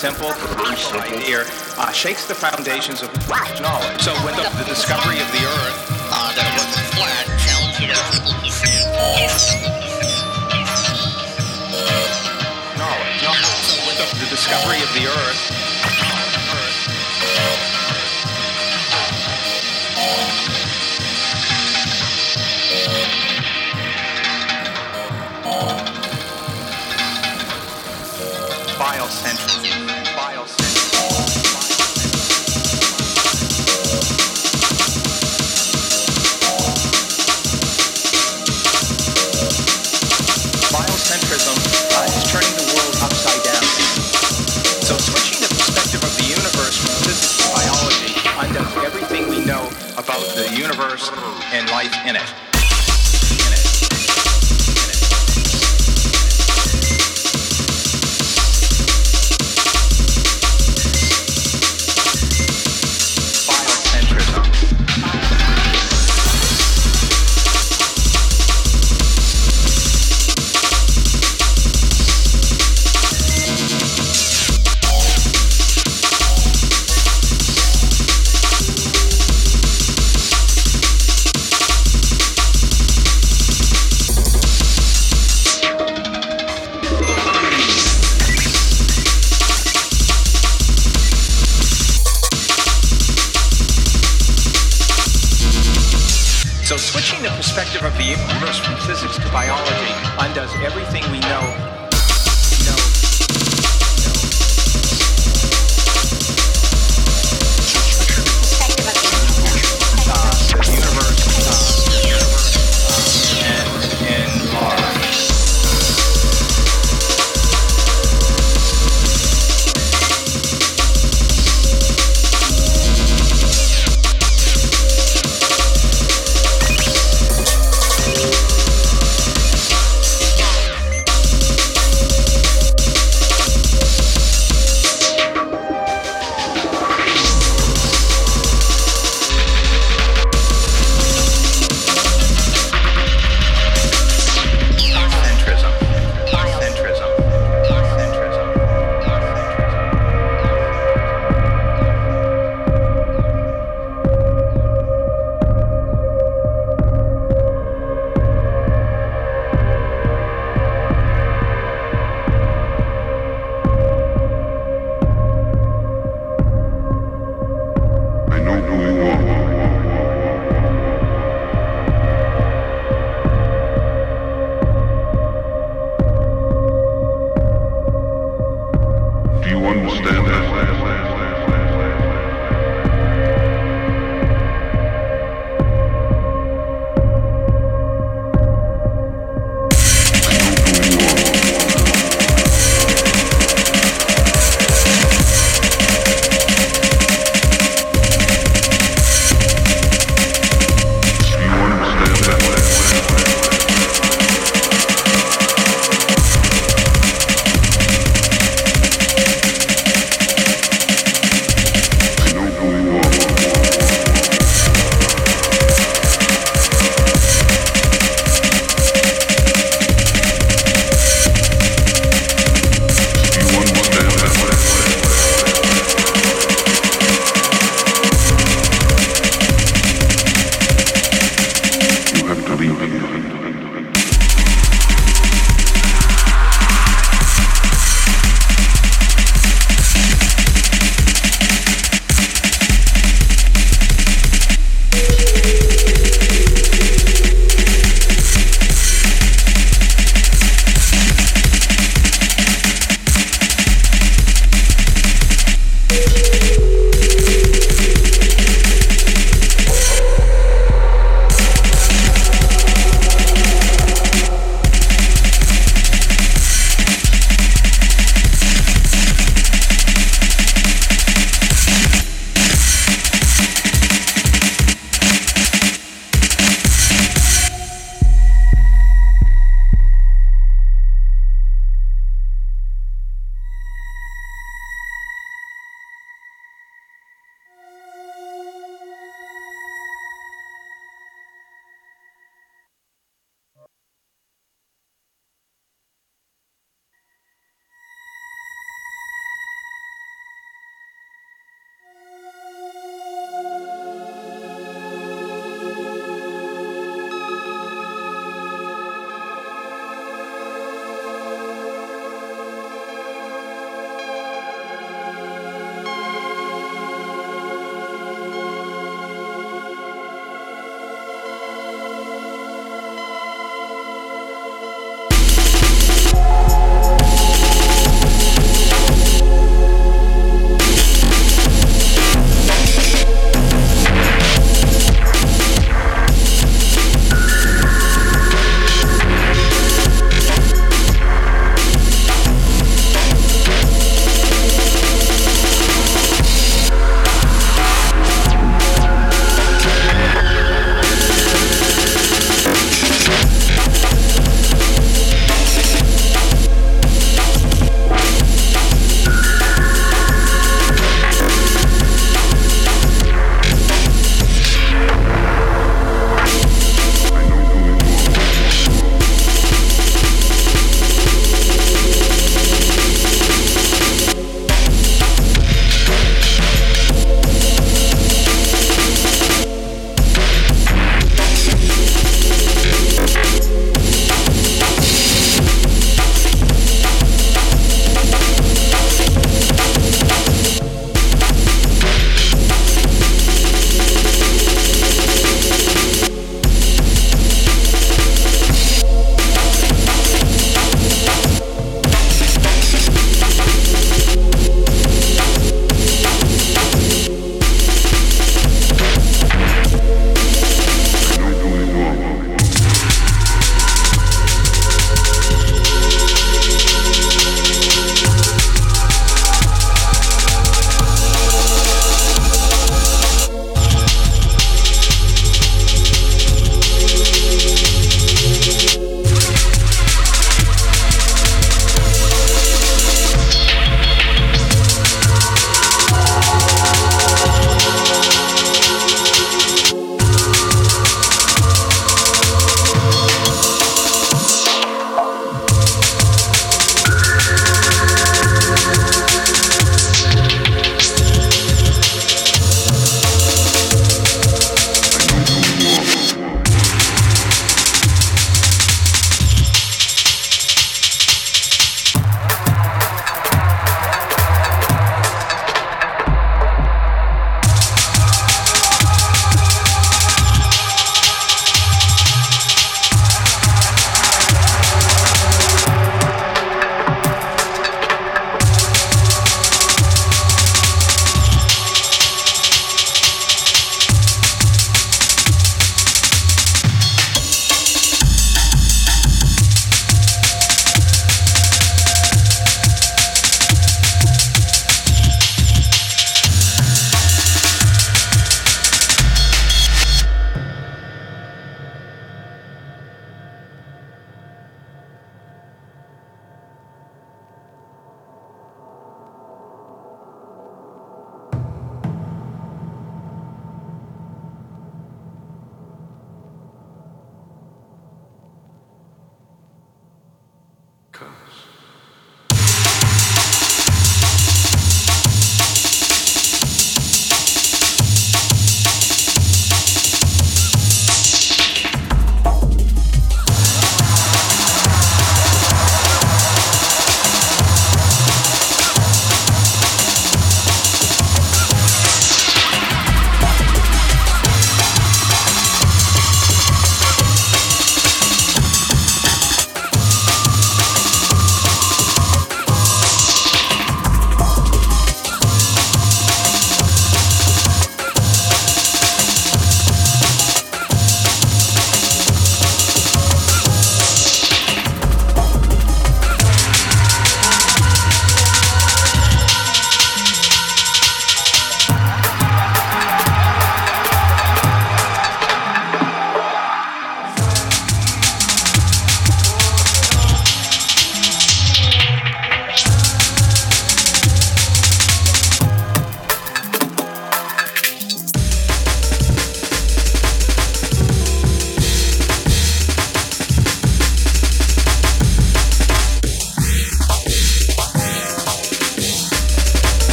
simple, simple idea uh, shakes the foundations of knowledge. So when the from physics to biology, undoes everything we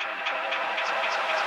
Try, try, try,